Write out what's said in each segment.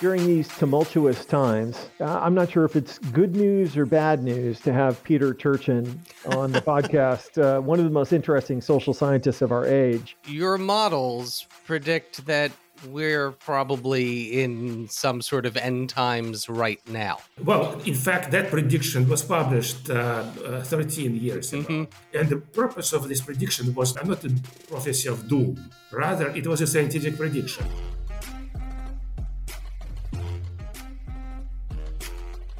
during these tumultuous times, I'm not sure if it's good news or bad news to have Peter Turchin on the podcast, uh, one of the most interesting social scientists of our age. Your models predict that we're probably in some sort of end times right now. Well, in fact, that prediction was published uh, uh, 13 years ago. Mm-hmm. And the purpose of this prediction was not a prophecy of doom, rather, it was a scientific prediction.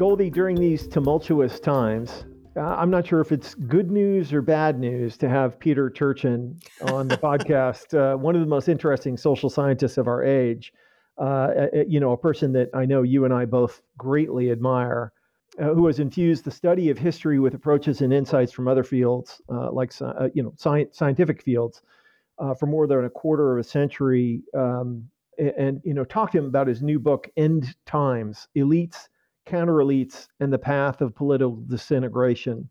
Goldie, during these tumultuous times, uh, I'm not sure if it's good news or bad news to have Peter Turchin on the podcast, uh, one of the most interesting social scientists of our age. Uh, uh you know, a person that I know you and I both greatly admire, uh, who has infused the study of history with approaches and insights from other fields, uh, like you know, science, scientific fields, for more than a quarter of a century. Um, and, and you know, talk to him about his new book, End Times: Elites counter elites and the path of political disintegration.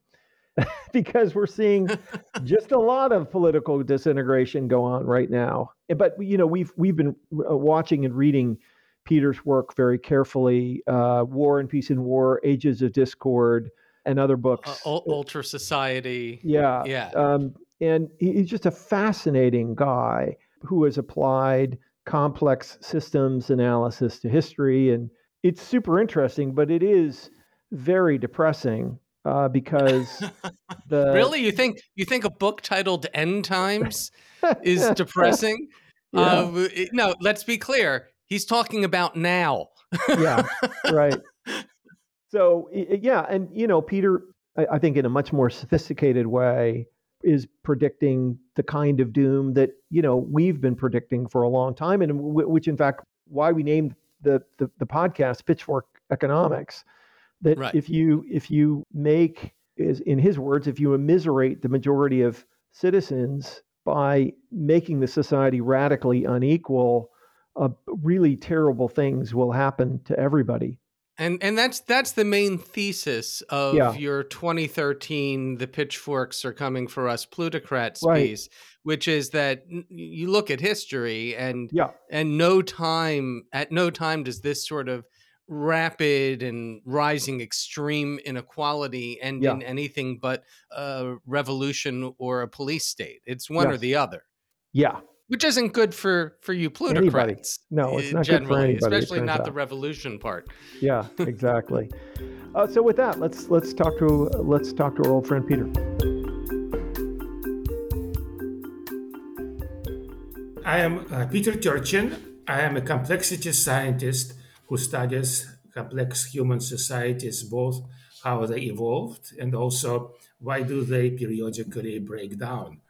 because we're seeing just a lot of political disintegration go on right now. But you know, we've we've been uh, watching and reading Peter's work very carefully. Uh, War and Peace and War, Ages of Discord, and other books. Uh, Ultra Society. Yeah, yeah. Um, and he's just a fascinating guy who has applied complex systems analysis to history and it's super interesting, but it is very depressing uh, because the really you think you think a book titled "End Times" is depressing? yeah. uh, no, let's be clear. He's talking about now. yeah, right. So yeah, and you know, Peter, I, I think in a much more sophisticated way is predicting the kind of doom that you know we've been predicting for a long time, and w- which in fact why we named the, the, the podcast Pitchfork Economics that right. if you if you make is in his words if you immiserate the majority of citizens by making the society radically unequal uh, really terrible things will happen to everybody and and that's that's the main thesis of yeah. your 2013 the pitchforks are coming for us plutocrats right. piece which is that you look at history and yeah. and no time at no time does this sort of rapid and rising extreme inequality end yeah. in anything but a revolution or a police state. It's one yes. or the other. Yeah. Which isn't good for for you plutocrats. Anybody. No, it's not generally, good for anybody, especially not out. the revolution part. Yeah, exactly. uh, so with that, let's let's talk to let's talk to our old friend Peter. I am uh, Peter Turchin. I am a complexity scientist who studies complex human societies, both how they evolved and also why do they periodically break down.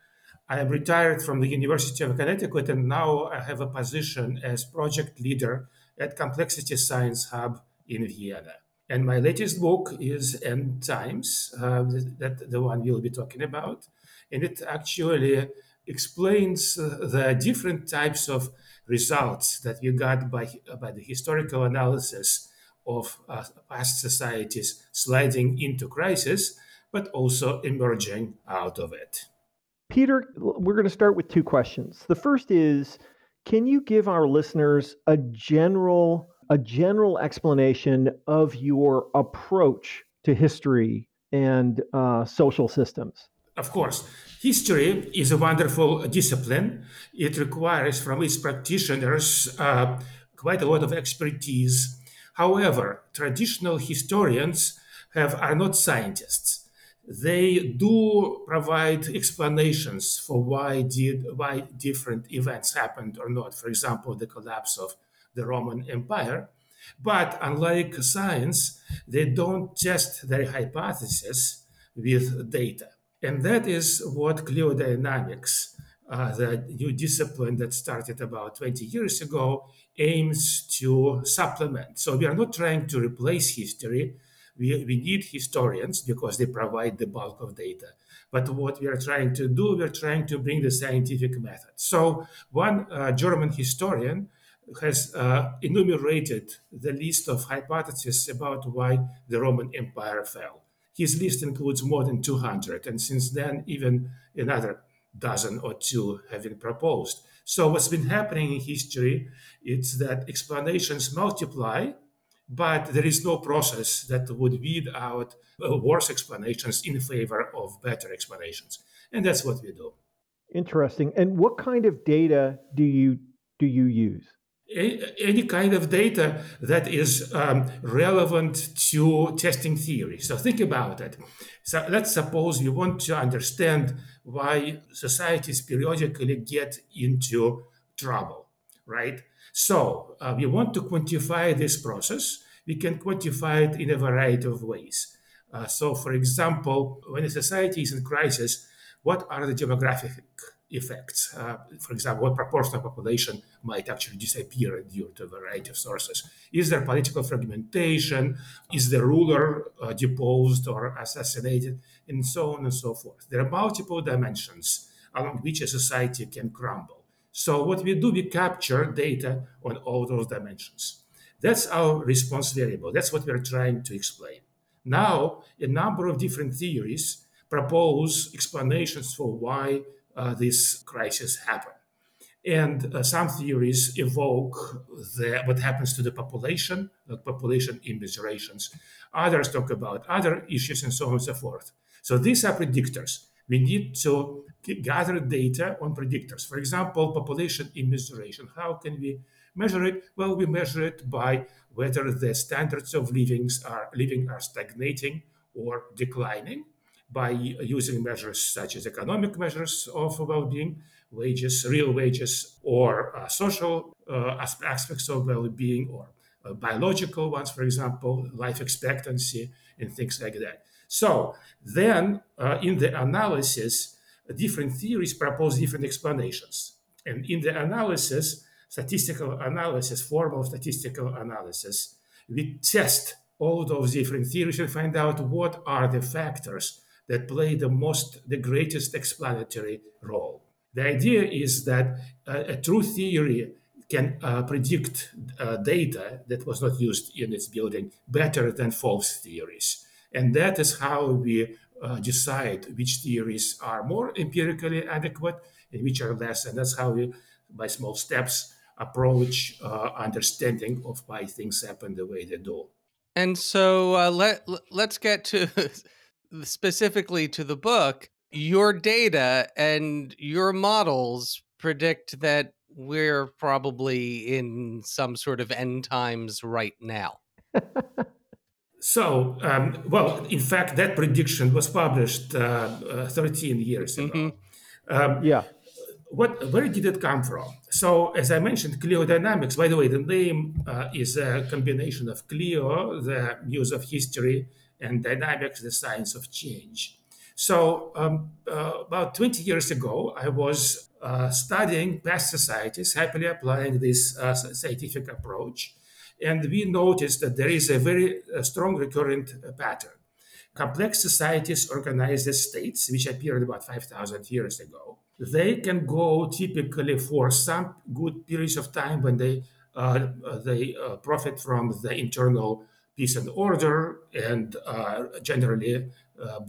I am retired from the University of Connecticut and now I have a position as project leader at Complexity Science Hub in Vienna. And my latest book is End Times, uh, that the one we'll be talking about. And it actually explains uh, the different types of results that we got by, by the historical analysis of uh, past societies sliding into crisis, but also emerging out of it. Peter, we're going to start with two questions. The first is can you give our listeners a general a general explanation of your approach to history and uh, social systems? Of course, history is a wonderful discipline. It requires from its practitioners uh, quite a lot of expertise. However, traditional historians have, are not scientists. They do provide explanations for why did why different events happened or not. For example, the collapse of the Roman Empire. But unlike science, they don't test their hypothesis with data. And that is what cliodynamics uh, the new discipline that started about 20 years ago aims to supplement. So we are not trying to replace history. We, we need historians because they provide the bulk of data. But what we are trying to do, we're trying to bring the scientific method. So one uh, German historian has uh, enumerated the list of hypotheses about why the Roman Empire fell. His list includes more than 200, and since then, even another dozen or two have been proposed. So what's been happening in history is that explanations multiply, but there is no process that would weed out worse explanations in favor of better explanations. And that's what we do. Interesting. And what kind of data do you do you use? any kind of data that is um, relevant to testing theory. So think about it. So let's suppose you want to understand why societies periodically get into trouble, right? So uh, we want to quantify this process. We can quantify it in a variety of ways. Uh, so, for example, when a society is in crisis, what are the demographic effects. Uh, for example, what proportion of population might actually disappear due to a variety of sources? Is there political fragmentation? Is the ruler uh, deposed or assassinated? And so on and so forth. There are multiple dimensions along which a society can crumble. So, what we do, we capture data on all those dimensions. That's our response variable. That's what we're trying to explain. Now, a number of different theories propose explanations for why uh, this crisis happened. And uh, some theories evoke the, what happens to the population, like population immiserations. Others talk about other issues and so on and so forth. So these are predictors. We need to gather data on predictors. For example, population immiseration. How can we measure it? Well, we measure it by whether the standards of living are living are stagnating or declining by using measures such as economic measures of well-being, wages, real wages, or uh, social uh, aspects of well-being, or uh, biological ones, for example, life expectancy and things like that. So then, uh, in the analysis, different theories propose different explanations, and in the analysis, statistical analysis, formal statistical analysis, we test all those different theories and find out what are the factors that play the most, the greatest explanatory role. The idea is that uh, a true theory can uh, predict uh, data that was not used in its building better than false theories. And that is how we uh, decide which theories are more empirically adequate and which are less. And that's how we, by small steps, approach uh, understanding of why things happen the way they do. And so uh, let let's get to specifically to the book, your data and your models predict that we're probably in some sort of end times right now. so, um, well, in fact, that prediction was published uh, uh, 13 years ago. Mm-hmm. Um, yeah. What, where did it come from? So, as I mentioned, Clio Dynamics, by the way, the name uh, is a combination of Clio, the muse of history, and dynamics, the science of change. So, um, uh, about 20 years ago, I was uh, studying past societies, happily applying this uh, scientific approach. And we noticed that there is a very uh, strong recurrent uh, pattern. Complex societies organized as states, which appeared about 5,000 years ago, they can go typically for some good periods of time when they uh, they profit from the internal peace and order and uh, generally uh,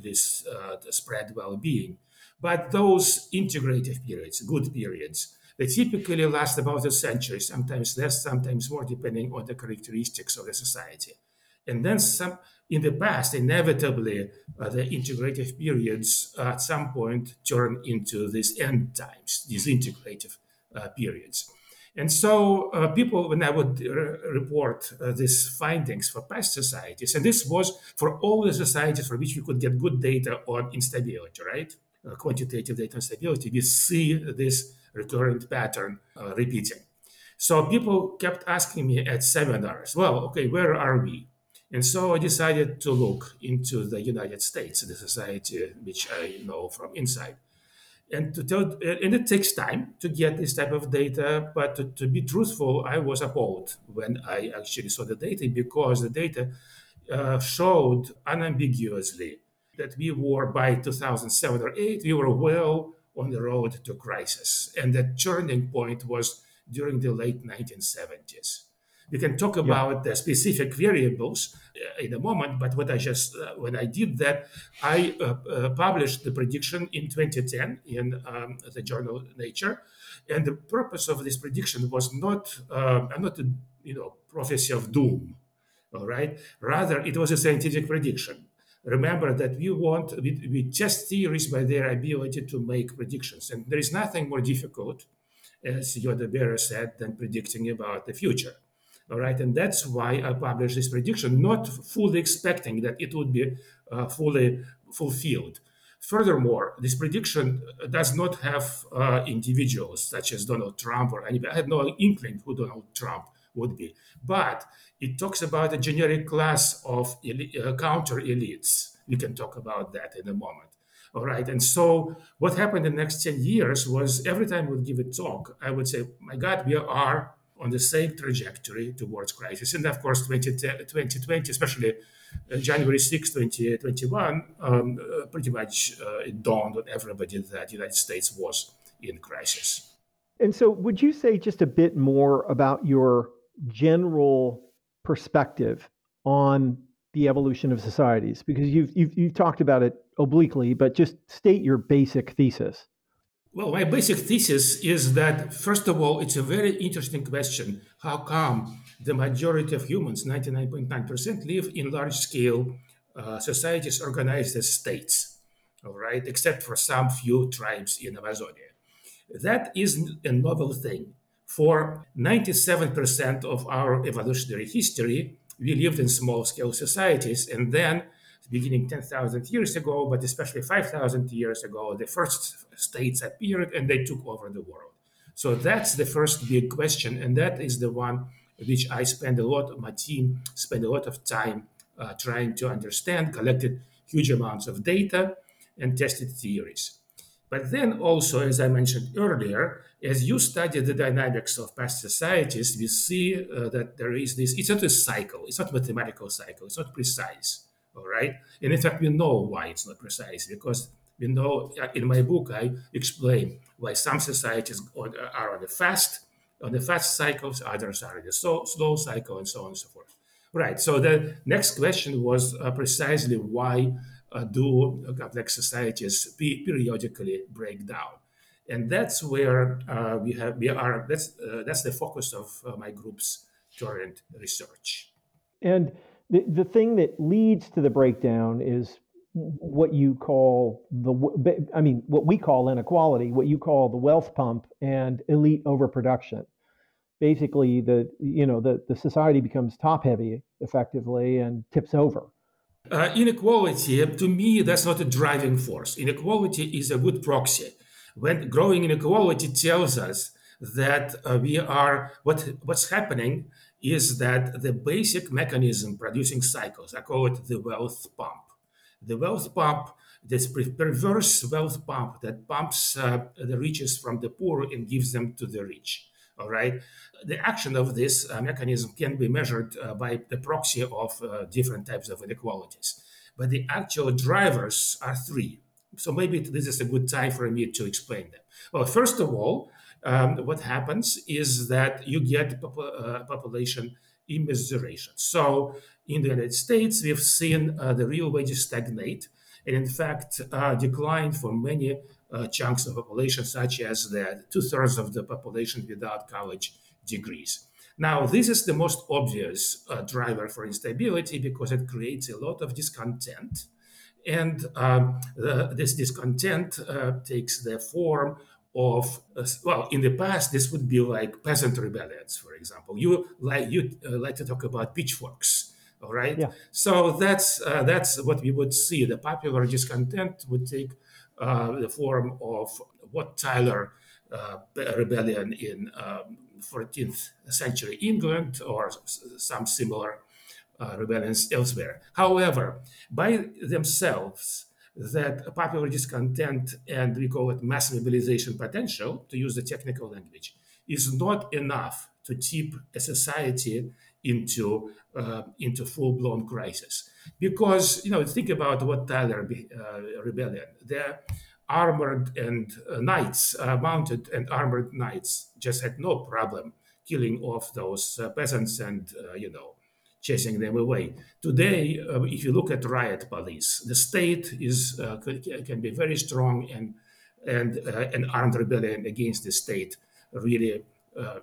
this uh, spread well-being. But those integrative periods, good periods, they typically last about a century, sometimes less, sometimes more, depending on the characteristics of the society. And then some, in the past, inevitably, uh, the integrative periods uh, at some point turn into these end times, these integrative uh, periods. And so uh, people, when I would re- report uh, these findings for past societies, and this was for all the societies for which we could get good data on instability, right? Uh, quantitative data on stability, we see this recurrent pattern uh, repeating. So people kept asking me at seminars, well, okay, where are we? And so I decided to look into the United States, the society which I know from inside. and to tell and it takes time to get this type of data but to, to be truthful i was appalled when i actually saw the data because the data uh, showed unambiguously that we were by 2007 or 8 we were well on the road to crisis and that turning point was during the late 1970s we can talk about yeah. the specific variables uh, in a moment, but what I just uh, when I did that, I uh, uh published the prediction in 2010 in um, the journal Nature, and the purpose of this prediction was not uh, not a you know prophecy of doom, all right. Rather, it was a scientific prediction. Remember that we want we, we test theories by their ability to make predictions, and there is nothing more difficult, as Yogi Berra said, than predicting about the future. All right, and that's why I published this prediction, not fully expecting that it would be uh, fully fulfilled. Furthermore, this prediction does not have uh, individuals such as Donald Trump or anybody. I had no inkling who Donald Trump would be, but it talks about a generic class of uh, counter elites. We can talk about that in a moment. All right. And so what happened in the next 10 years was every time we would give a talk, I would say, my God, we are on the same trajectory towards crisis. And of course, 2020, especially uh, January 6, 2021, um, uh, pretty much uh, it dawned on everybody that the United States was in crisis. And so, would you say just a bit more about your general perspective on the evolution of societies? Because you've, you've, you've talked about it obliquely, but just state your basic thesis. Well, my basic thesis is that, first of all, it's a very interesting question. How come the majority of humans, 99.9%, live in large scale uh, societies organized as states, all right, except for some few tribes in Amazonia? That is a novel thing. For 97% of our evolutionary history, we lived in small scale societies, and then beginning 10,000 years ago, but especially 5,000 years ago, the first states appeared and they took over the world. So that's the first big question, and that is the one which I spend a lot, of my team spend a lot of time uh, trying to understand, collected huge amounts of data, and tested theories. But then also, as I mentioned earlier, as you study the dynamics of past societies, we see uh, that there is this, it's not a cycle, it's not a mathematical cycle, it's not precise all right? And in fact, we know why it's not precise because we know in my book I explain why some societies are on the fast on the fast cycles, others are in the slow, slow cycle, and so on and so forth. Right. So the next question was uh, precisely why uh, do complex societies periodically break down, and that's where uh, we have we are. That's uh, that's the focus of uh, my group's current research. And the, the thing that leads to the breakdown is what you call the i mean what we call inequality what you call the wealth pump and elite overproduction basically the you know the, the society becomes top heavy effectively and tips over uh, inequality to me that's not a driving force inequality is a good proxy when growing inequality tells us that uh, we are what what's happening is that the basic mechanism producing cycles, I call it the wealth pump. The wealth pump, this perverse wealth pump that pumps uh, the riches from the poor and gives them to the rich. All right. The action of this uh, mechanism can be measured uh, by the proxy of uh, different types of inequalities. But the actual drivers are three. So maybe this is a good time for me to explain them. Well, first of all, um, what happens is that you get pop- uh, population immiseration. So in the United States, we've seen uh, the real wages stagnate and, in fact, uh, decline for many uh, chunks of population, such as the two thirds of the population without college degrees. Now, this is the most obvious uh, driver for instability because it creates a lot of discontent. And um, the, this discontent uh, takes the form of uh, well in the past this would be like peasant rebellions for example you like you uh, like to talk about pitchforks all right yeah. so that's uh, that's what we would see the popular discontent would take the form of Wat Tyler uh, rebellion in um, 14th century england or some similar uh, rebellions elsewhere. However by themselves that popular discontent and we call it mass mobilization potential, to use the technical language, is not enough to tip a society into uh, into full blown crisis. Because you know, think about Wat Tyler uh, rebellion. The armored and uh, knights, uh, mounted and armored knights, just had no problem killing off those uh, peasants and uh, you know chasing them away. Today, if you look at riot police, the state is can be very strong and and an armed rebellion against the state really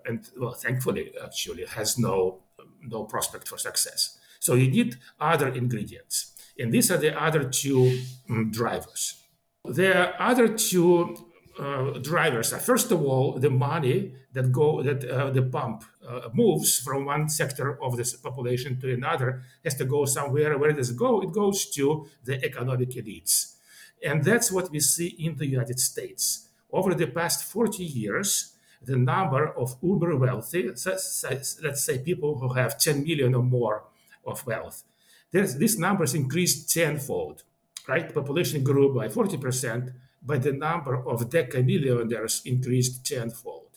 and well, thankfully, actually has no no prospect for success. So you need other ingredients, and these are the other two um, drivers. The other two uh, drivers are first of all the money that go that uh, the pump uh, moves from one sector of this population to another has to go somewhere. Where does it go? It goes to the economic elites. And that's what we see in the united states. Over the past 40 years the number of uber wealthy let's say people who have 10 million or more of wealth this number has increased tenfold right population grew by 40 percent but the number of decamillionaires increased tenfold.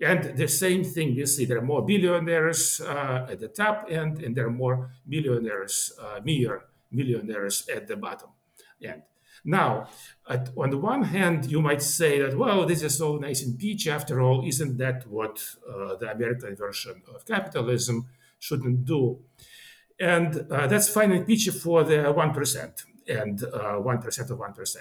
And the same thing we see there are more billionaires uh, at the top end, and there are more millionaires, uh, mere millionaires at the bottom end. Now, at, on the one hand, you might say that, well, this is so nice and peachy. After all, isn't that what uh, the American version of capitalism shouldn't do? And uh, that's fine and peachy for the 1% and 1% uh, of 1%.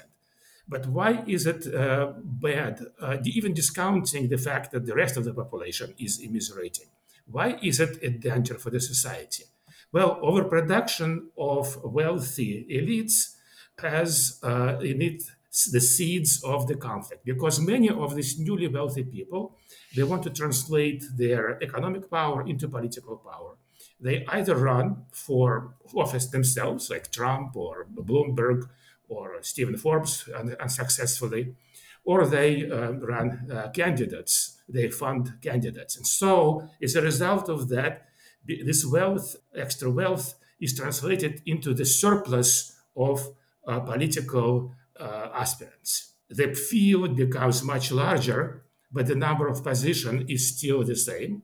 But why is it uh, bad, uh, even discounting the fact that the rest of the population is immiserating? Why is it a danger for the society? Well, overproduction of wealthy elites has uh, in it the seeds of the conflict. Because many of these newly wealthy people they want to translate their economic power into political power. They either run for office themselves like trump or bloomberg or Stephen Forbes and unsuccessfully, or they uh, run uh, candidates, they fund candidates. And so, as a result of that, this wealth, extra wealth, is translated into the surplus of political uh, aspirants. The field becomes much larger, but the number of positions is still the same.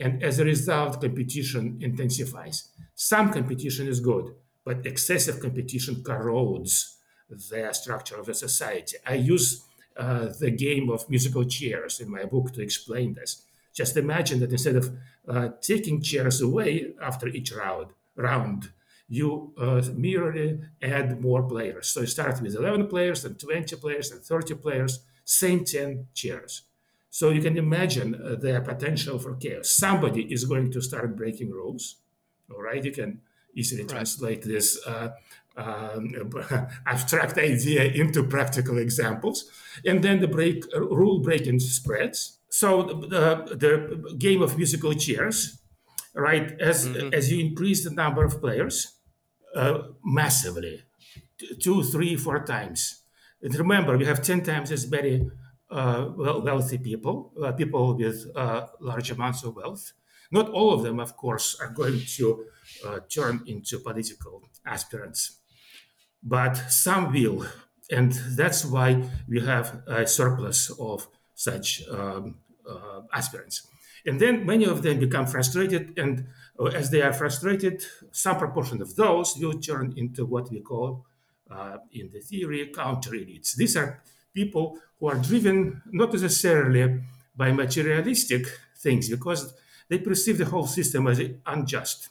And as a result, competition intensifies. Some competition is good, but excessive competition corrodes the structure of the society. I use uh, the game of musical chairs in my book to explain this. Just imagine that instead of uh, taking chairs away after each round, round you uh, merely add more players. So you start with 11 players, and 20 players, and 30 players, same 10 chairs. So you can imagine uh, the potential for chaos. Somebody is going to start breaking rules. All right, you can easily right. translate this uh, um, abstract idea into practical examples. And then the break, uh, rule breaking spreads. So the, the game of musical chairs, right? As mm-hmm. as you increase the number of players uh, massively, two, three, four times. And remember, we have ten times as many uh, wealthy people, uh, people with uh, large amounts of wealth. Not all of them, of course, are going to uh, turn into political aspirants but some will. And that's why we have a surplus of such um, uh, aspirants. And then many of them become frustrated, and uh, as they are frustrated, some proportion of those will turn into what we call, uh, in the theory, counter elites. These are people who are driven not necessarily by materialistic things, because they perceive the whole system as unjust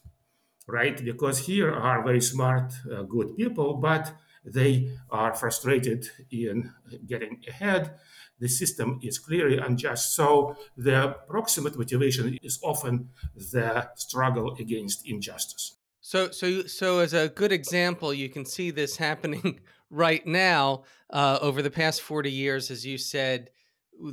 right? Because here are very smart, uh, good people, but they are frustrated in getting ahead. The system is clearly unjust. So the proximate motivation is often the struggle against injustice. So, so, so as a good example, you can see this happening right now. Uh, over the past forty years, as you said,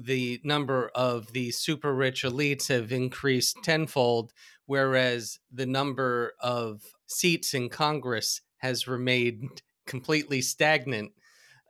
the number of the super rich elites have increased tenfold whereas the number of seats in Congress has remained completely stagnant.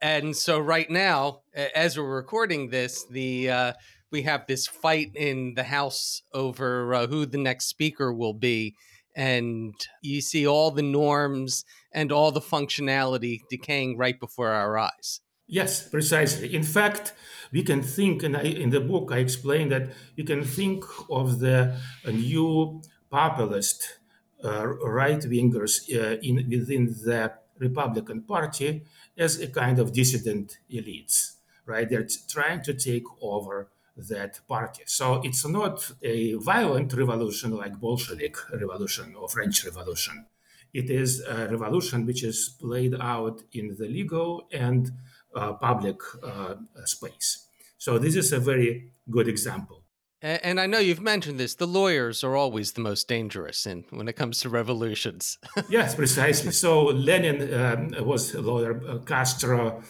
And so, right now, as we're recording this, the uh, we have this fight in the House over uh, who the next speaker will be, and you see all the norms and all the functionality decaying right before our eyes. Yes, precisely. In fact, we can think, and I, in the book I explain that you can think of the new populist uh, right wingers uh, in within the Republican Party as a kind of dissident elites, right? They're trying to take over that party. So it's not a violent revolution like Bolshevik revolution or French Revolution. It is a revolution which is played out in the legal and uh, public uh, space. So this is a very good example. And I know you've mentioned this. The lawyers are always the most dangerous in when it comes to revolutions. yes, precisely. So Lenin um, was a lawyer. Uh, Castro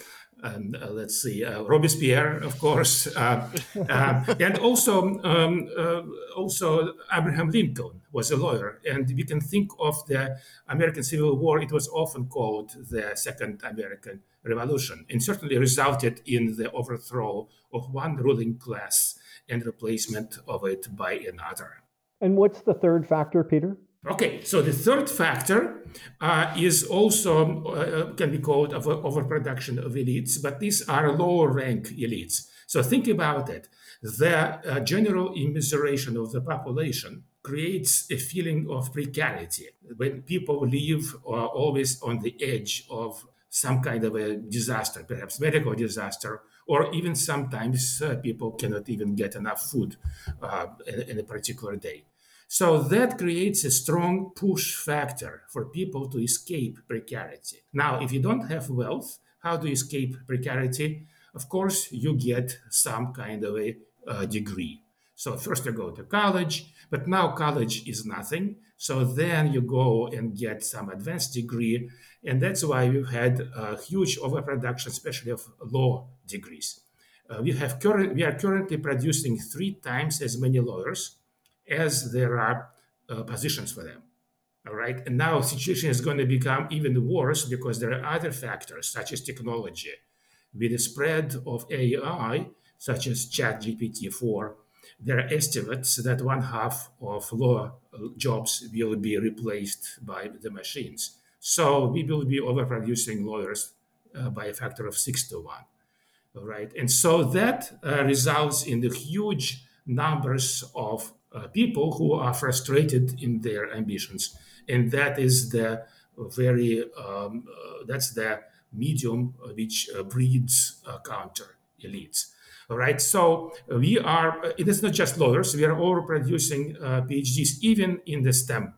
and uh, let's see, uh, Robespierre, of course, uh, uh and also um, uh, also Abraham Lincoln was a lawyer, and we can think of the American Civil War. It was often called the Second American Revolution, and certainly resulted in the overthrow of one ruling class and replacement of it by another. And what's the third factor, Peter? Okay, so the third factor uh, is also uh, can be called over, overproduction of elites, but these are lower rank elites. So think about it. The uh, general immiseration of the population creates a feeling of precarity when people live uh, always on the edge of some kind of a disaster, perhaps medical disaster, or even sometimes uh, people cannot even get enough food uh, in, in a particular day. So that creates a strong push factor for people to escape precarity. Now, if you don't have wealth, how do you escape precarity? Of course, you get some kind of a uh, degree. So first you go to college, but now college is nothing. So then you go and get some advanced degree, and that's why we've had a huge overproduction, especially of law degrees. Uh, we have current, we are currently producing three times as many lawyers as there are uh, positions for them. All right. And now situation is going to become even worse because there are other factors such as technology. With the spread of AI, such as ChatGPT 4, there are estimates that one half of law jobs will be replaced by the machines. So we will be overproducing lawyers uh, by a factor of six to one. Right. And so that uh, results in the huge numbers of uh, people who are frustrated in their ambitions, and that is the very um, uh, that's the medium which uh, breeds counter elites. All right, so we are. It is not just lawyers. We are all producing PhDs even in the STEM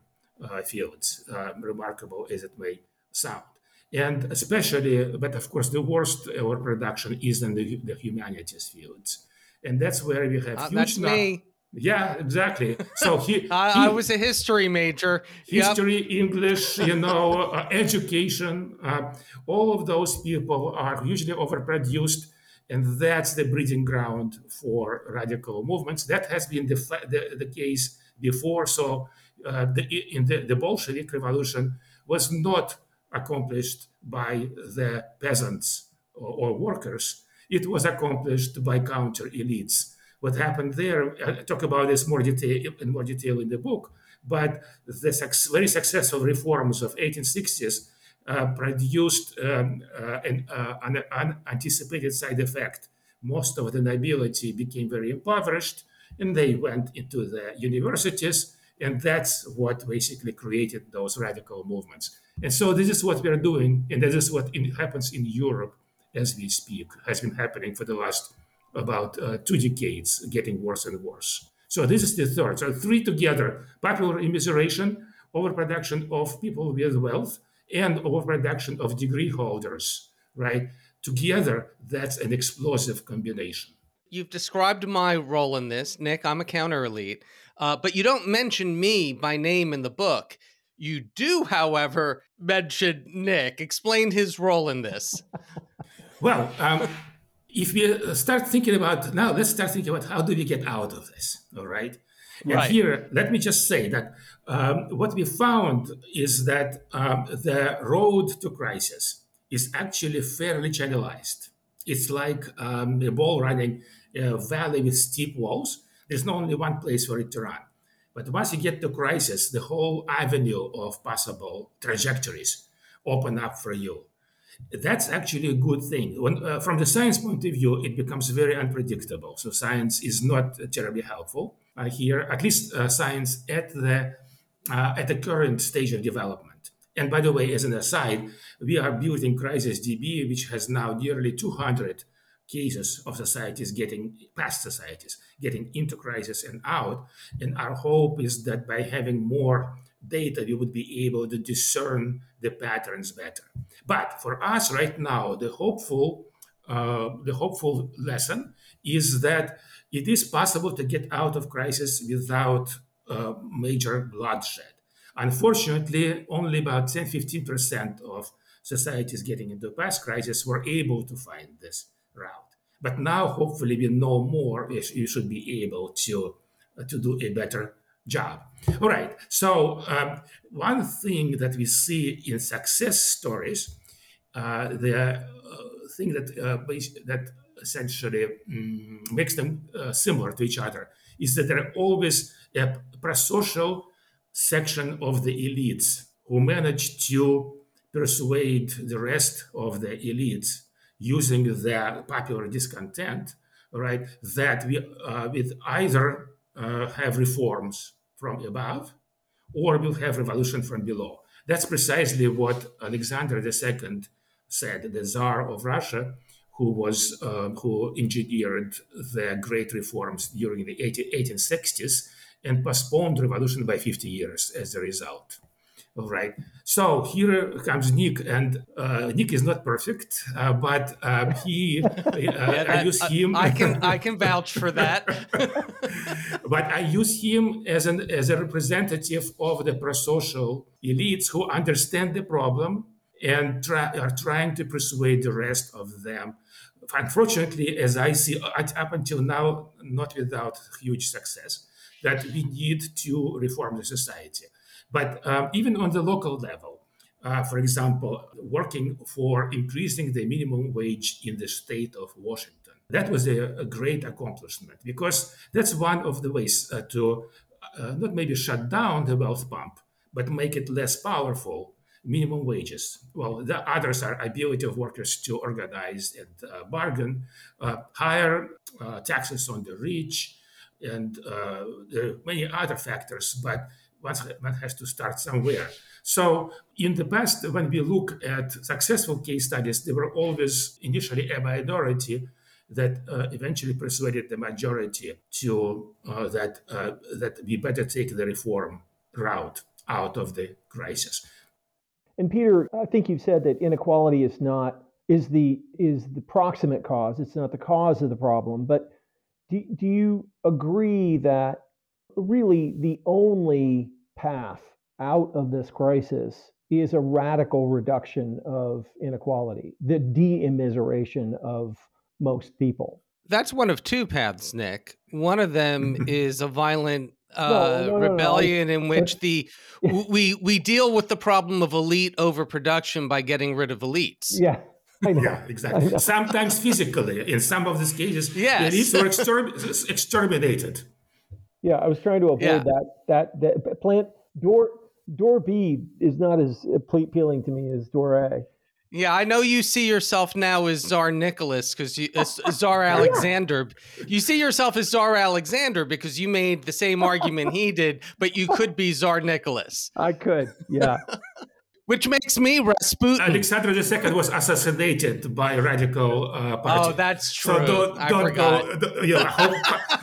fields. remarkable as it may sound and especially, but of course, the worst overproduction is in the, the humanities fields, and that's where we have uh, huge. That's me. Yeah, exactly. So he, I, he, I, was a history major. History, yep. English, you know, uh, education. Uh, all of those people are usually overproduced, and that's the breeding ground for radical movements. That has been the the, the case before. So, uh, the, in the, the Bolshevik Revolution was not accomplished by the peasants or, or workers. It was accomplished by counter elites what happened there. I talk about this more detail in more detail in the book. But the su- very successful reforms of 1860s uh, produced um, uh, an, uh, an unanticipated side effect. Most of the nobility became very impoverished, and they went into the universities, and that's what basically created those radical movements. And so this is what we are doing, and this is what in, happens in Europe as we speak, has been happening for the last about uh, two decades, getting worse and worse. So this is the third. So three together: popular immiseration, overproduction of people with wealth, and overproduction of degree holders. Right together, that's an explosive combination. You've described my role in this, Nick. I'm a counter elite, uh, but you don't mention me by name in the book. You do, however, mention Nick. Explain his role in this. well, um, if we uh, start thinking about now, let's start thinking about how do we get out of this, all right? And right. here, let me just say that um, what we found is that um, the road to crisis is actually fairly channelized. It's like um, a ball running a valley with steep walls. There's not only one place for it to run. But once you get to crisis, the whole avenue of possible trajectories open up for you. That's actually a good thing. When, uh, from the science point of view, it becomes very unpredictable. So science is not terribly helpful uh, here, at least uh, science at the uh, at the current stage of development. And by the way, as an aside, we are building Crisis DB, which has now nearly 200 cases of societies getting past societies, getting into crisis and out. And our hope is that by having more data, we would be able to discern the patterns better. But for us right now, the hopeful, uh, the hopeful lesson is that it is possible to get out of crisis without uh, major bloodshed. Unfortunately, only about 10 15% of societies getting into past crisis were able to find this route. But now, hopefully, we know more. You should be able to, uh, to do a better job. All right. So, um, one thing that we see in success stories, uh, the uh, thing that uh, that essentially um, makes them uh, similar to each other is that there are always a prosocial section of the elites who manage to persuade the rest of the elites using their popular discontent, right, that we uh, will either uh, have reforms from above or we'll have revolution from below. That's precisely what Alexander II said, the Tsar of Russia, who was uh, who engineered the great reforms during the 1860s and postponed revolution by 50 years as a result. All right. So here comes Nick, and uh, Nick is not perfect, uh, but uh, he, uh, yeah, that, I use him. I can I can vouch for that. but I use him as an as a representative of the pro-social elites who understand the problem and try, are trying to persuade the rest of them. Unfortunately, as I see up until now, not without huge success, that we need to reform the society but um, even on the local level, uh, for example, working for increasing the minimum wage in the state of Washington. That was a, a great accomplishment because that's one of the ways uh, to uh, not maybe shut down the wealth pump, but make it less powerful. Minimum wages. Well, the others are ability of workers to organize and uh, bargain, uh, higher uh, taxes on the rich, and many other factors. But one has to start somewhere. So in the past, when we look at successful case studies, they were always initially a minority that uh, eventually persuaded the majority to uh, that uh, that we better take the reform route out of the crisis. And Peter, I think you've said that inequality is not is the is the proximate cause. It's not the cause of the problem. But do, do you agree that really the only path out of this crisis is a radical reduction of inequality, the de-immiseration of most people. That's one of two paths, Nick. One of them is a violent uh, no, no, no, rebellion in which the we we deal with the problem of elite overproduction by getting rid of elites. Yeah. Yeah, exactly. Sometimes physically, in some of these cases, yes. elites were exterm- exterminated. Yeah, I was trying to avoid yeah. that. That that plant door door B is not as appealing to me as door A. Yeah, I know you see yourself now as Tsar Nicholas because you uh, Tsar Alexander. You see yourself as Tsar Alexander because you made the same argument he did, but you could be Tsar Nicholas. I could, yeah. Which makes me Rasputin. Alexander II was assassinated by radical uh, party. Oh, that's true. So don't, I don't forgot. go. You know, I, hope,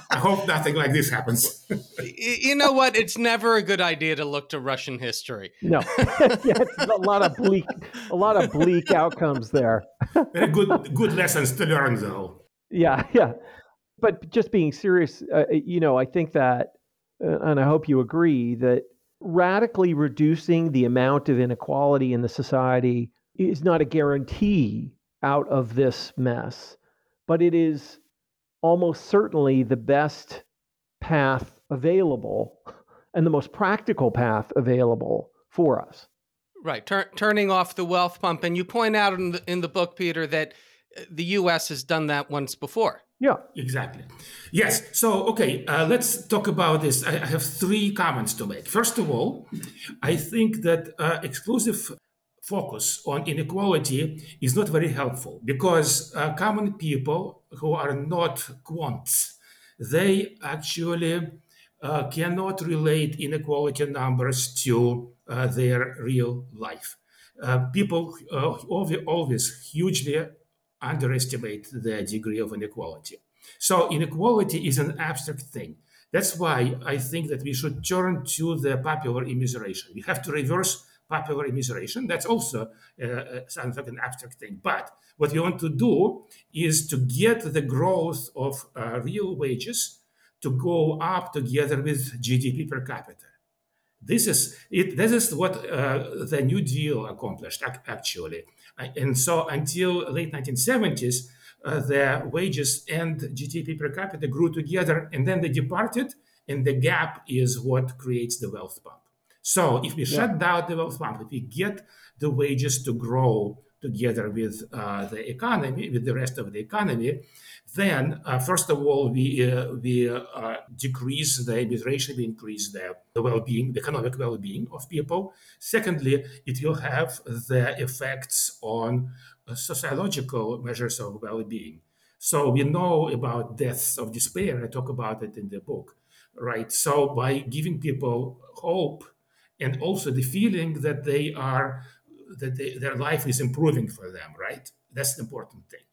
I hope nothing like this happens. you know what? It's never a good idea to look to Russian history. No, yeah, a lot of bleak, a lot of bleak outcomes there. Very good, good lessons to learn, though. Yeah, yeah. But just being serious, uh, you know, I think that, uh, and I hope you agree that radically reducing the amount of inequality in the society is not a guarantee out of this mess, but it is almost certainly the best path available and the most practical path available for us. Right, Tur- turning off the wealth pump. And you point out in the, in the book, Peter, that uh, the U.S. has done that once before. Yeah. Exactly. Yes. So, okay, uh, let's talk about this. I, I, have three comments to make. First of all, I think that uh, exclusive focus on inequality is not very helpful because uh, common people who are not quants, they actually uh, cannot relate inequality numbers to uh, their real life. Uh, people uh, always hugely underestimate the degree of inequality. So inequality is an abstract thing. That's why I think that we should turn to the popular immiseration. We have to reverse popular immiseration. That's also uh, uh, sounds like an abstract thing. But what we want to do is to get the growth of uh, real wages to go up together with GDP per capita. This is it. This is what uh, the New Deal accomplished, actually. And so, until late 1970s, uh, the wages and GDP per capita grew together, and then they departed, and the gap is what creates the wealth pump. So if we yeah. shut down the wealth pump, if we get the wages to grow together with uh, the economy, with the rest of the economy, then uh, first of all we uh, we uh, decrease the immiseration, we increase the, the well-being, the economic well-being of people. Secondly, it will have the effects on uh, sociological measures of well-being. So we know about deaths of despair. I talk about it in the book, right? So by giving people hope and also the feeling that they are that they, their life is improving for them right that's the important thing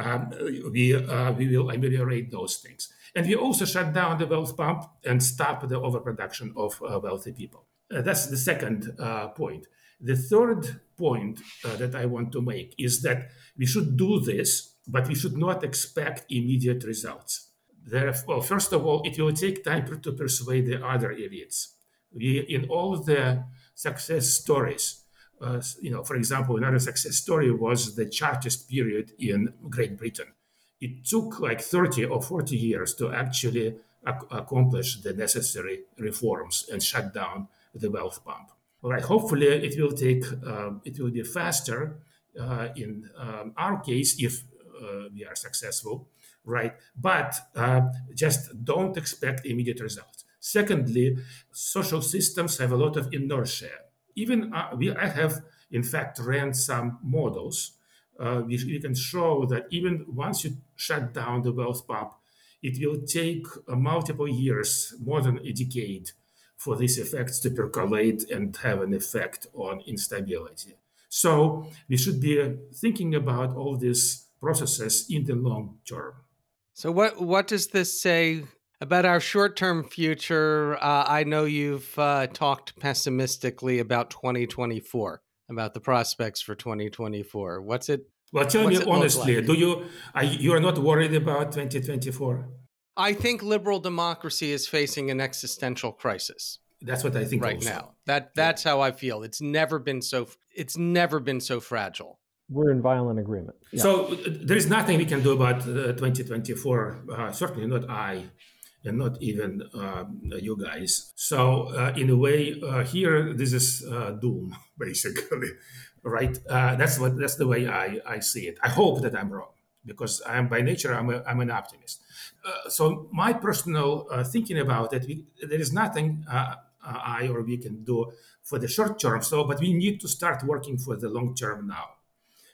um, we uh, we will ameliorate those things. And we also shut down the wealth pump and stop the overproduction of uh, wealthy people. Uh, that's the second uh, point. The third point uh, that i want to make is that we should do this but we should not expect immediate results. There, well first of all it will take time to persuade the other elites. We, in all the success stories, uh, you know, for example, another success story was the Chartist period in Great Britain. It took like 30 or 40 years to actually ac- accomplish the necessary reforms and shut down the wealth pump. All right, hopefully it will take, uh, it will be faster uh, in um, our case if uh, we are successful, right? But uh, just don't expect immediate results. Secondly, social systems have a lot of inertia. Even uh, we, I have, in fact, ran some models. Uh, we, we, can show that even once you shut down the wealth pump, it will take uh, multiple years, more than a decade, for these effects to percolate and have an effect on instability. So we should be thinking about all these processes in the long term. So what what does this say about our short term future, uh, I know you've uh, talked pessimistically about 2024, about the prospects for 2024. What's it? Well, tell me honestly, like? do you are you are not worried about 2024? I think liberal democracy is facing an existential crisis. That's what I think right also. now. That that's yeah. how I feel. It's never been so it's never been so fragile. We're in violent agreement. Yeah. So uh, there is nothing we can do about uh, 2024. Uh, certainly not I and not even uh, you guys. So uh, in a way, uh, here this is uh, doom, basically, right? Uh, that's what that's the way I, I see it. I hope that I'm wrong because I'm by nature I'm, a, I'm an optimist. Uh, so my personal thinking about it, we, there is nothing I or we can do for the short term. So, but we need to start working for the long term now.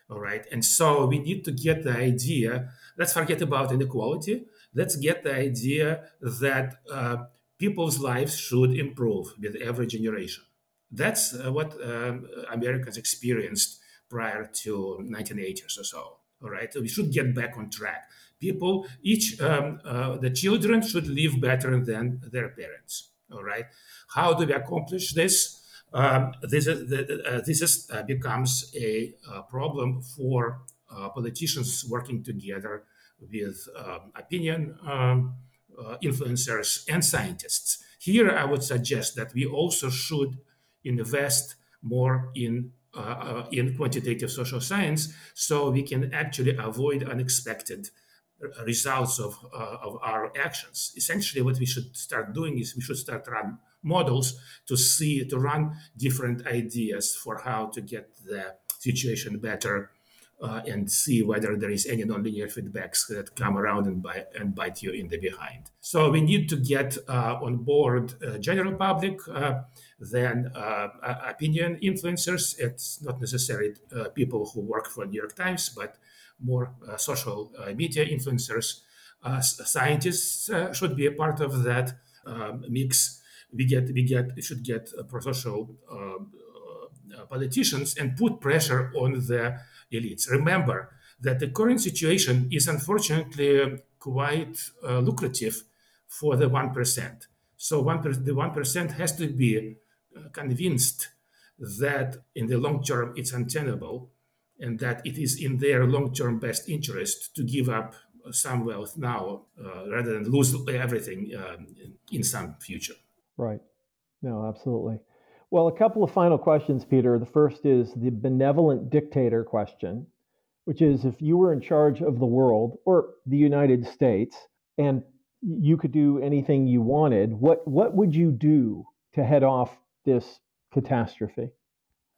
All right, and so we need to get the idea. Let's forget about inequality let's get the idea that uh, people's lives should improve with every generation. That's uh, what um, Americans experienced prior to 1980s or so. All right, we should get back on track. People, each um, uh, the children should live better than their parents. All right, how do we accomplish this? Um, this is uh, this is uh, becomes a, a, problem for uh, politicians working together with um, opinion um, uh, influencers and scientists. Here, I would suggest that we also should invest more in uh, uh, in quantitative social science, so we can actually avoid unexpected results of, uh, of our actions. Essentially, what we should start doing is we should start run models to see to run different ideas for how to get the situation better uh, and see whether there is any nonlinear feedbacks that come around and, bite, and bite you in the behind. So we need to get uh, on board uh, general public, uh, then uh, opinion influencers. It's not necessarily uh, people who work for New York Times, but more social media influencers. scientists should be a part of that um, mix. We get we get should get pro-social politicians and put pressure on the elites. Remember that the current situation is unfortunately quite uh, lucrative for the 1%. So one per- the 1% has to be uh, convinced that in the long term it's untenable and that it is in their long term best interest to give up some wealth now uh, rather than lose everything um, in some future. Right. No, absolutely. Well, a couple of final questions, Peter. The first is the benevolent dictator question, which is if you were in charge of the world or the United States and you could do anything you wanted, what, what would you do to head off this catastrophe?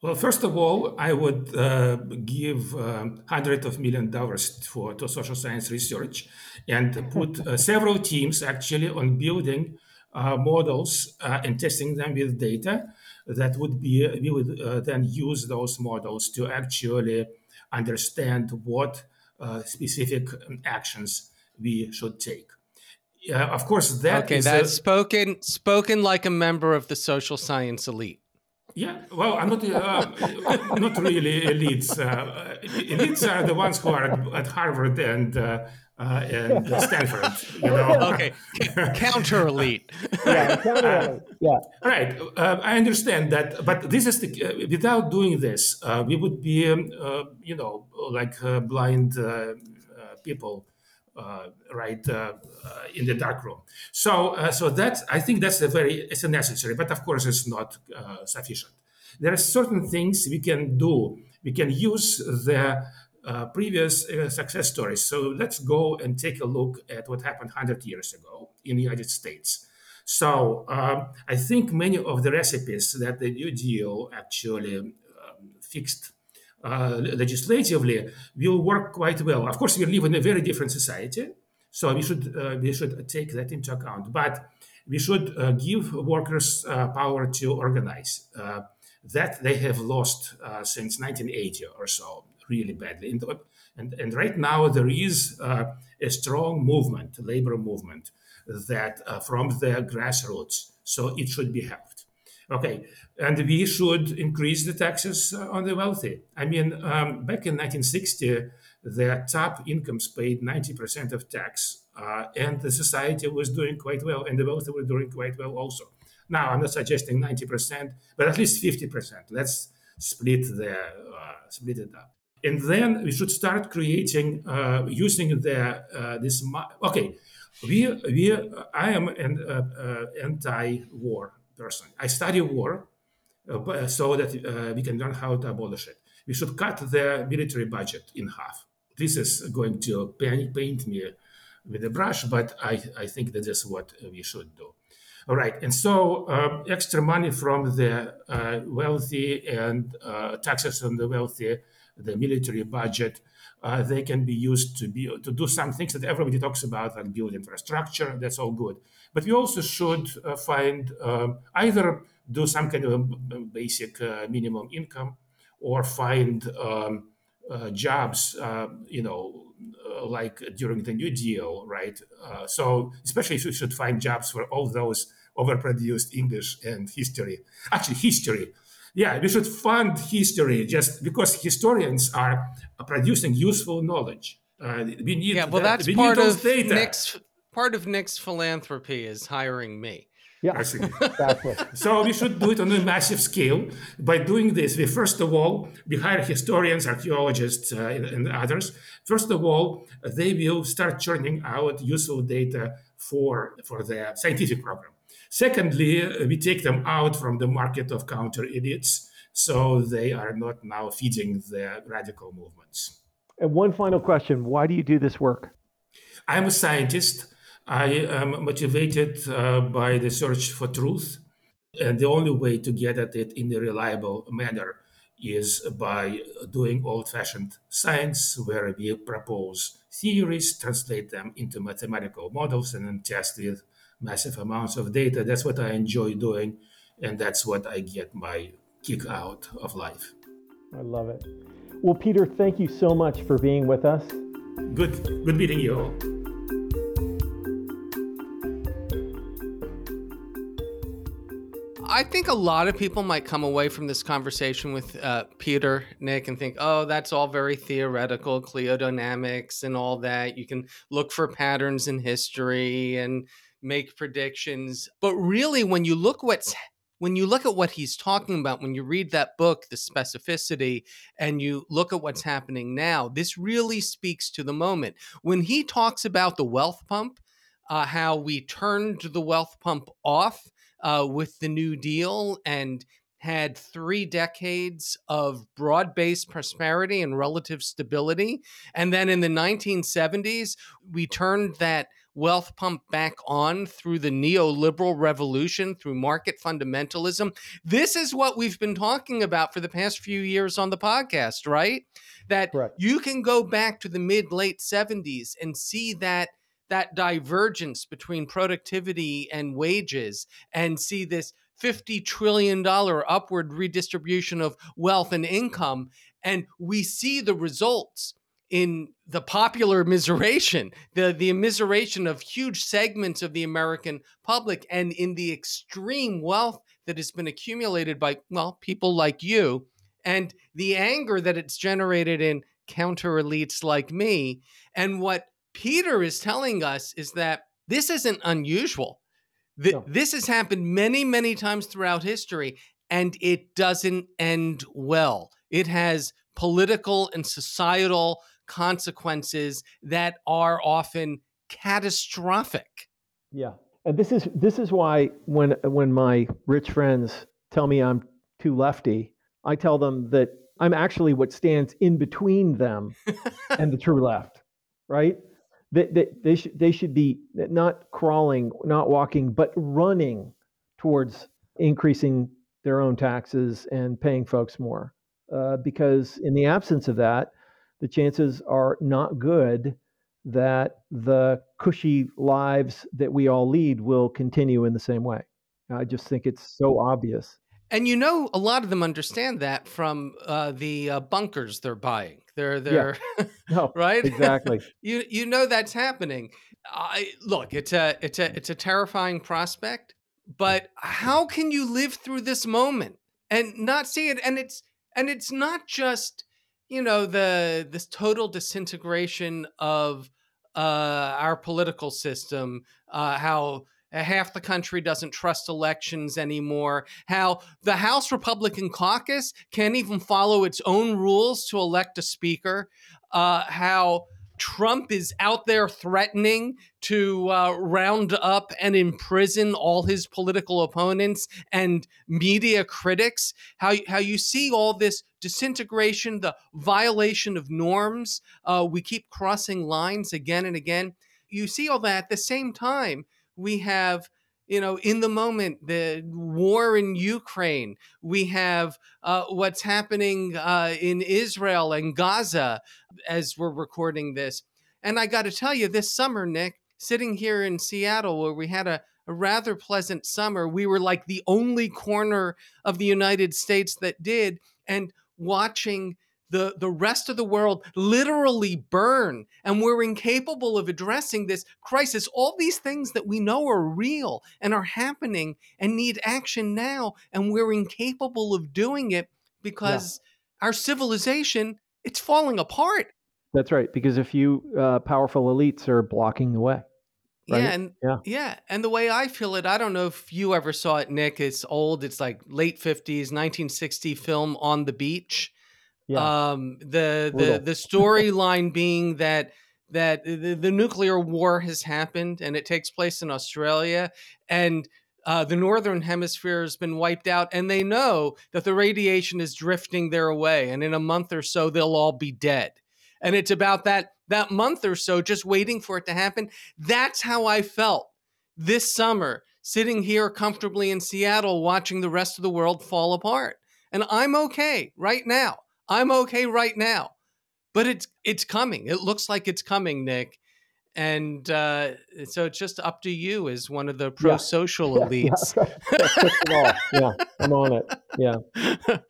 Well, first of all, I would uh, give um, hundreds of million dollars for to social science research, and put uh, several teams actually on building uh, models uh, and testing them with data that would be we would uh, then use those models to actually understand what uh, specific actions we should take. Yeah, of course, that okay. That's a, spoken spoken like a member of the social science elite. Yeah, well, I'm not uh, not really elites. Uh, elites are the ones who are at, at Harvard and uh, and Stanford. You know. Okay, counter elite. yeah, counter elite. Yeah. Right. Uh, I understand that, but this is the uh, without doing this, uh, we would be, um, uh, you know, like uh, blind people. right in the dark room, so so that I think that's a very it's a necessary, but of course it's not sufficient. There are certain things we can do. We can use the uh, previous uh, success stories. So let's go and take a look at what happened 100 years ago in the United States. So um, I think many of the recipes that the New Deal actually um, fixed uh, legislatively will work quite well. Of course, we live in a very different society, so we should uh, we should take that into account. But we should uh, give workers power to organize. that they have lost since 1980 or so really badly. And, and, and right now there is uh, a strong movement, labor movement, that uh, from the grassroots. So it should be helped. Okay, and we should increase the taxes uh, on the wealthy. I mean, um, back in 1960, the top incomes paid 90% of tax, uh, and the society was doing quite well, and the wealthy were doing quite well also. Now, I'm not suggesting 90%, but at least 50%. Let's split the uh, split it up and then we should start creating uh, using the uh, this okay. We we i am an uh, uh anti-war person. I study war uh, so that uh, we can learn how to abolish it. We should cut the military budget in half. This is going to paint me with a brush but i i think that is what we should do. All right, and so extra money from the wealthy and taxes on the wealthy the military budget, uh, they can be used to be to do some things that everybody talks about, like build infrastructure. That's all good, but we also should uh, find uh, either do some kind of basic uh, minimum income, or find um, uh, jobs. Uh, you know, like during the New Deal, right? so especially if you should find jobs for all those overproduced English and history. Actually, history yeah, we should fund history just because historians are producing useful knowledge. Uh, we need yeah, well, that. that's part of data. Nick's part of Nick's philanthropy is hiring me. Yeah, exactly. so we should do it on a massive scale. By doing this, we first of all we hire historians, archaeologists, uh, and, and, others. First of all, they will start churning out useful data for for the scientific program. Secondly, we take them out from the market of counter elites so they are not now feeding the radical movements. And one final question why do you do this work? I'm a scientist. I am motivated uh, by the search for truth. And the only way to get at it in a reliable manner is by doing old fashioned science, where we propose theories, translate them into mathematical models, and then test with massive amounts of data. That's what I enjoy doing, and that's what I get my kick out of life. I love it. Well, Peter, thank you so much for being with us. Good, good meeting you all. I think a lot of people might come away from this conversation with uh, Peter, Nick, and think, oh, that's all very theoretical, cliodynamics and all that. You can look for patterns in history and make predictions. But really, when you look what's when you look at what he's talking about, when you read that book, the specificity, and you look at what's happening now, this really speaks to the moment. When he talks about the wealth pump, uh, how we turned the wealth pump off uh, with the New Deal and had three decades of broad based prosperity and relative stability. And then in the 1970s, we turned that wealth pump back on through the neoliberal revolution, through market fundamentalism. This is what we've been talking about for the past few years on the podcast, right? That you can go back to the mid late 70s and see that that divergence between productivity and wages and see this $50 trillion upward redistribution of wealth and income. And we see the results in the popular immiseration, the, the immiseration of huge segments of the American public, and in the extreme wealth that has been accumulated by, well, people like you, and the anger that it's generated in counter elites like me. And what Peter is telling us is that this isn't unusual. Th- no. This has happened many, many times throughout history, and it doesn't end well. It has political and societal consequences that are often catastrophic. Yeah. And this is this is why when when my rich friends tell me I'm too lefty, I tell them that I'm actually what stands in between them and the true left, right? They, they, they, should, they should be not crawling, not walking, but running towards increasing their own taxes and paying folks more. Uh, because in the absence of that, the chances are not good that the cushy lives that we all lead will continue in the same way. I just think it's so obvious. And you know, a lot of them understand that from uh, the uh, bunkers they're buying. They're they're yeah. no, right exactly. you you know that's happening. I look, it's a it's a it's a terrifying prospect. But how can you live through this moment and not see it? And it's and it's not just you know the this total disintegration of uh, our political system. Uh, how half the country doesn't trust elections anymore. How the House Republican caucus can't even follow its own rules to elect a speaker. Uh, how Trump is out there threatening to uh, round up and imprison all his political opponents and media critics. How how you see all this disintegration, the violation of norms. Uh, we keep crossing lines again and again. You see all that at the same time we have you know in the moment the war in ukraine we have uh, what's happening uh, in israel and gaza as we're recording this. And i got to tell you this summer nick sitting here in seattle where we had a, a rather pleasant summer we were like the only corner of the united states that did and watching the, the rest of the world literally burn and we're incapable of addressing this crisis. All these things that we know are real and are happening and need action now, and we're incapable of doing it because yeah. our civilization it's falling apart. That's right, because a few uh, powerful elites are blocking the way. Right? Yeah, and yeah. yeah, and the way I feel it, I don't know if you ever saw it, Nick. It's old. It's like late fifties, nineteen sixty film on the beach yeah. Um, the the the storyline being that that the, the, nuclear war has happened and it takes place in Australia and uh, the northern hemisphere has been wiped out and they know that the radiation is drifting their way and in a month or so they'll all be dead and it's about that that month or so just waiting for it to happen that's how i felt this summer sitting here comfortably in seattle watching the rest of the world fall apart And I'm okay right now. I'm okay right now. But it's it's coming. It looks like it's coming, Nick. And uh, so it's just up to you as one of the pro social yeah. elites. Yeah, yeah, I'm on it. Yeah.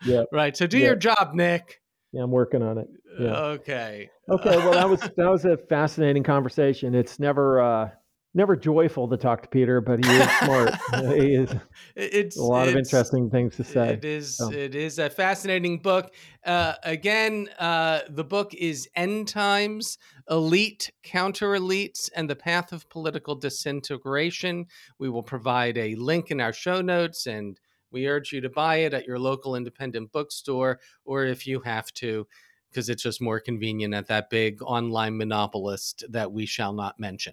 Yeah. Right. So do your job, Nick. Yeah, I'm working on it. Yeah. Okay. Okay. Well, that was that was a fascinating conversation. It's never uh, never joyful to talk to Peter, but he is smart. he is. It's a lot of interesting things to say. It is. So. It is a fascinating book. Uh, again, uh, the book is End Times: Elite, Counter Elites, and the Path of Political Disintegration. We will provide a link in our show notes and. We urge you to buy it at your local independent bookstore, or if you have to, because it's just more convenient at that big online monopolist that we shall not mention.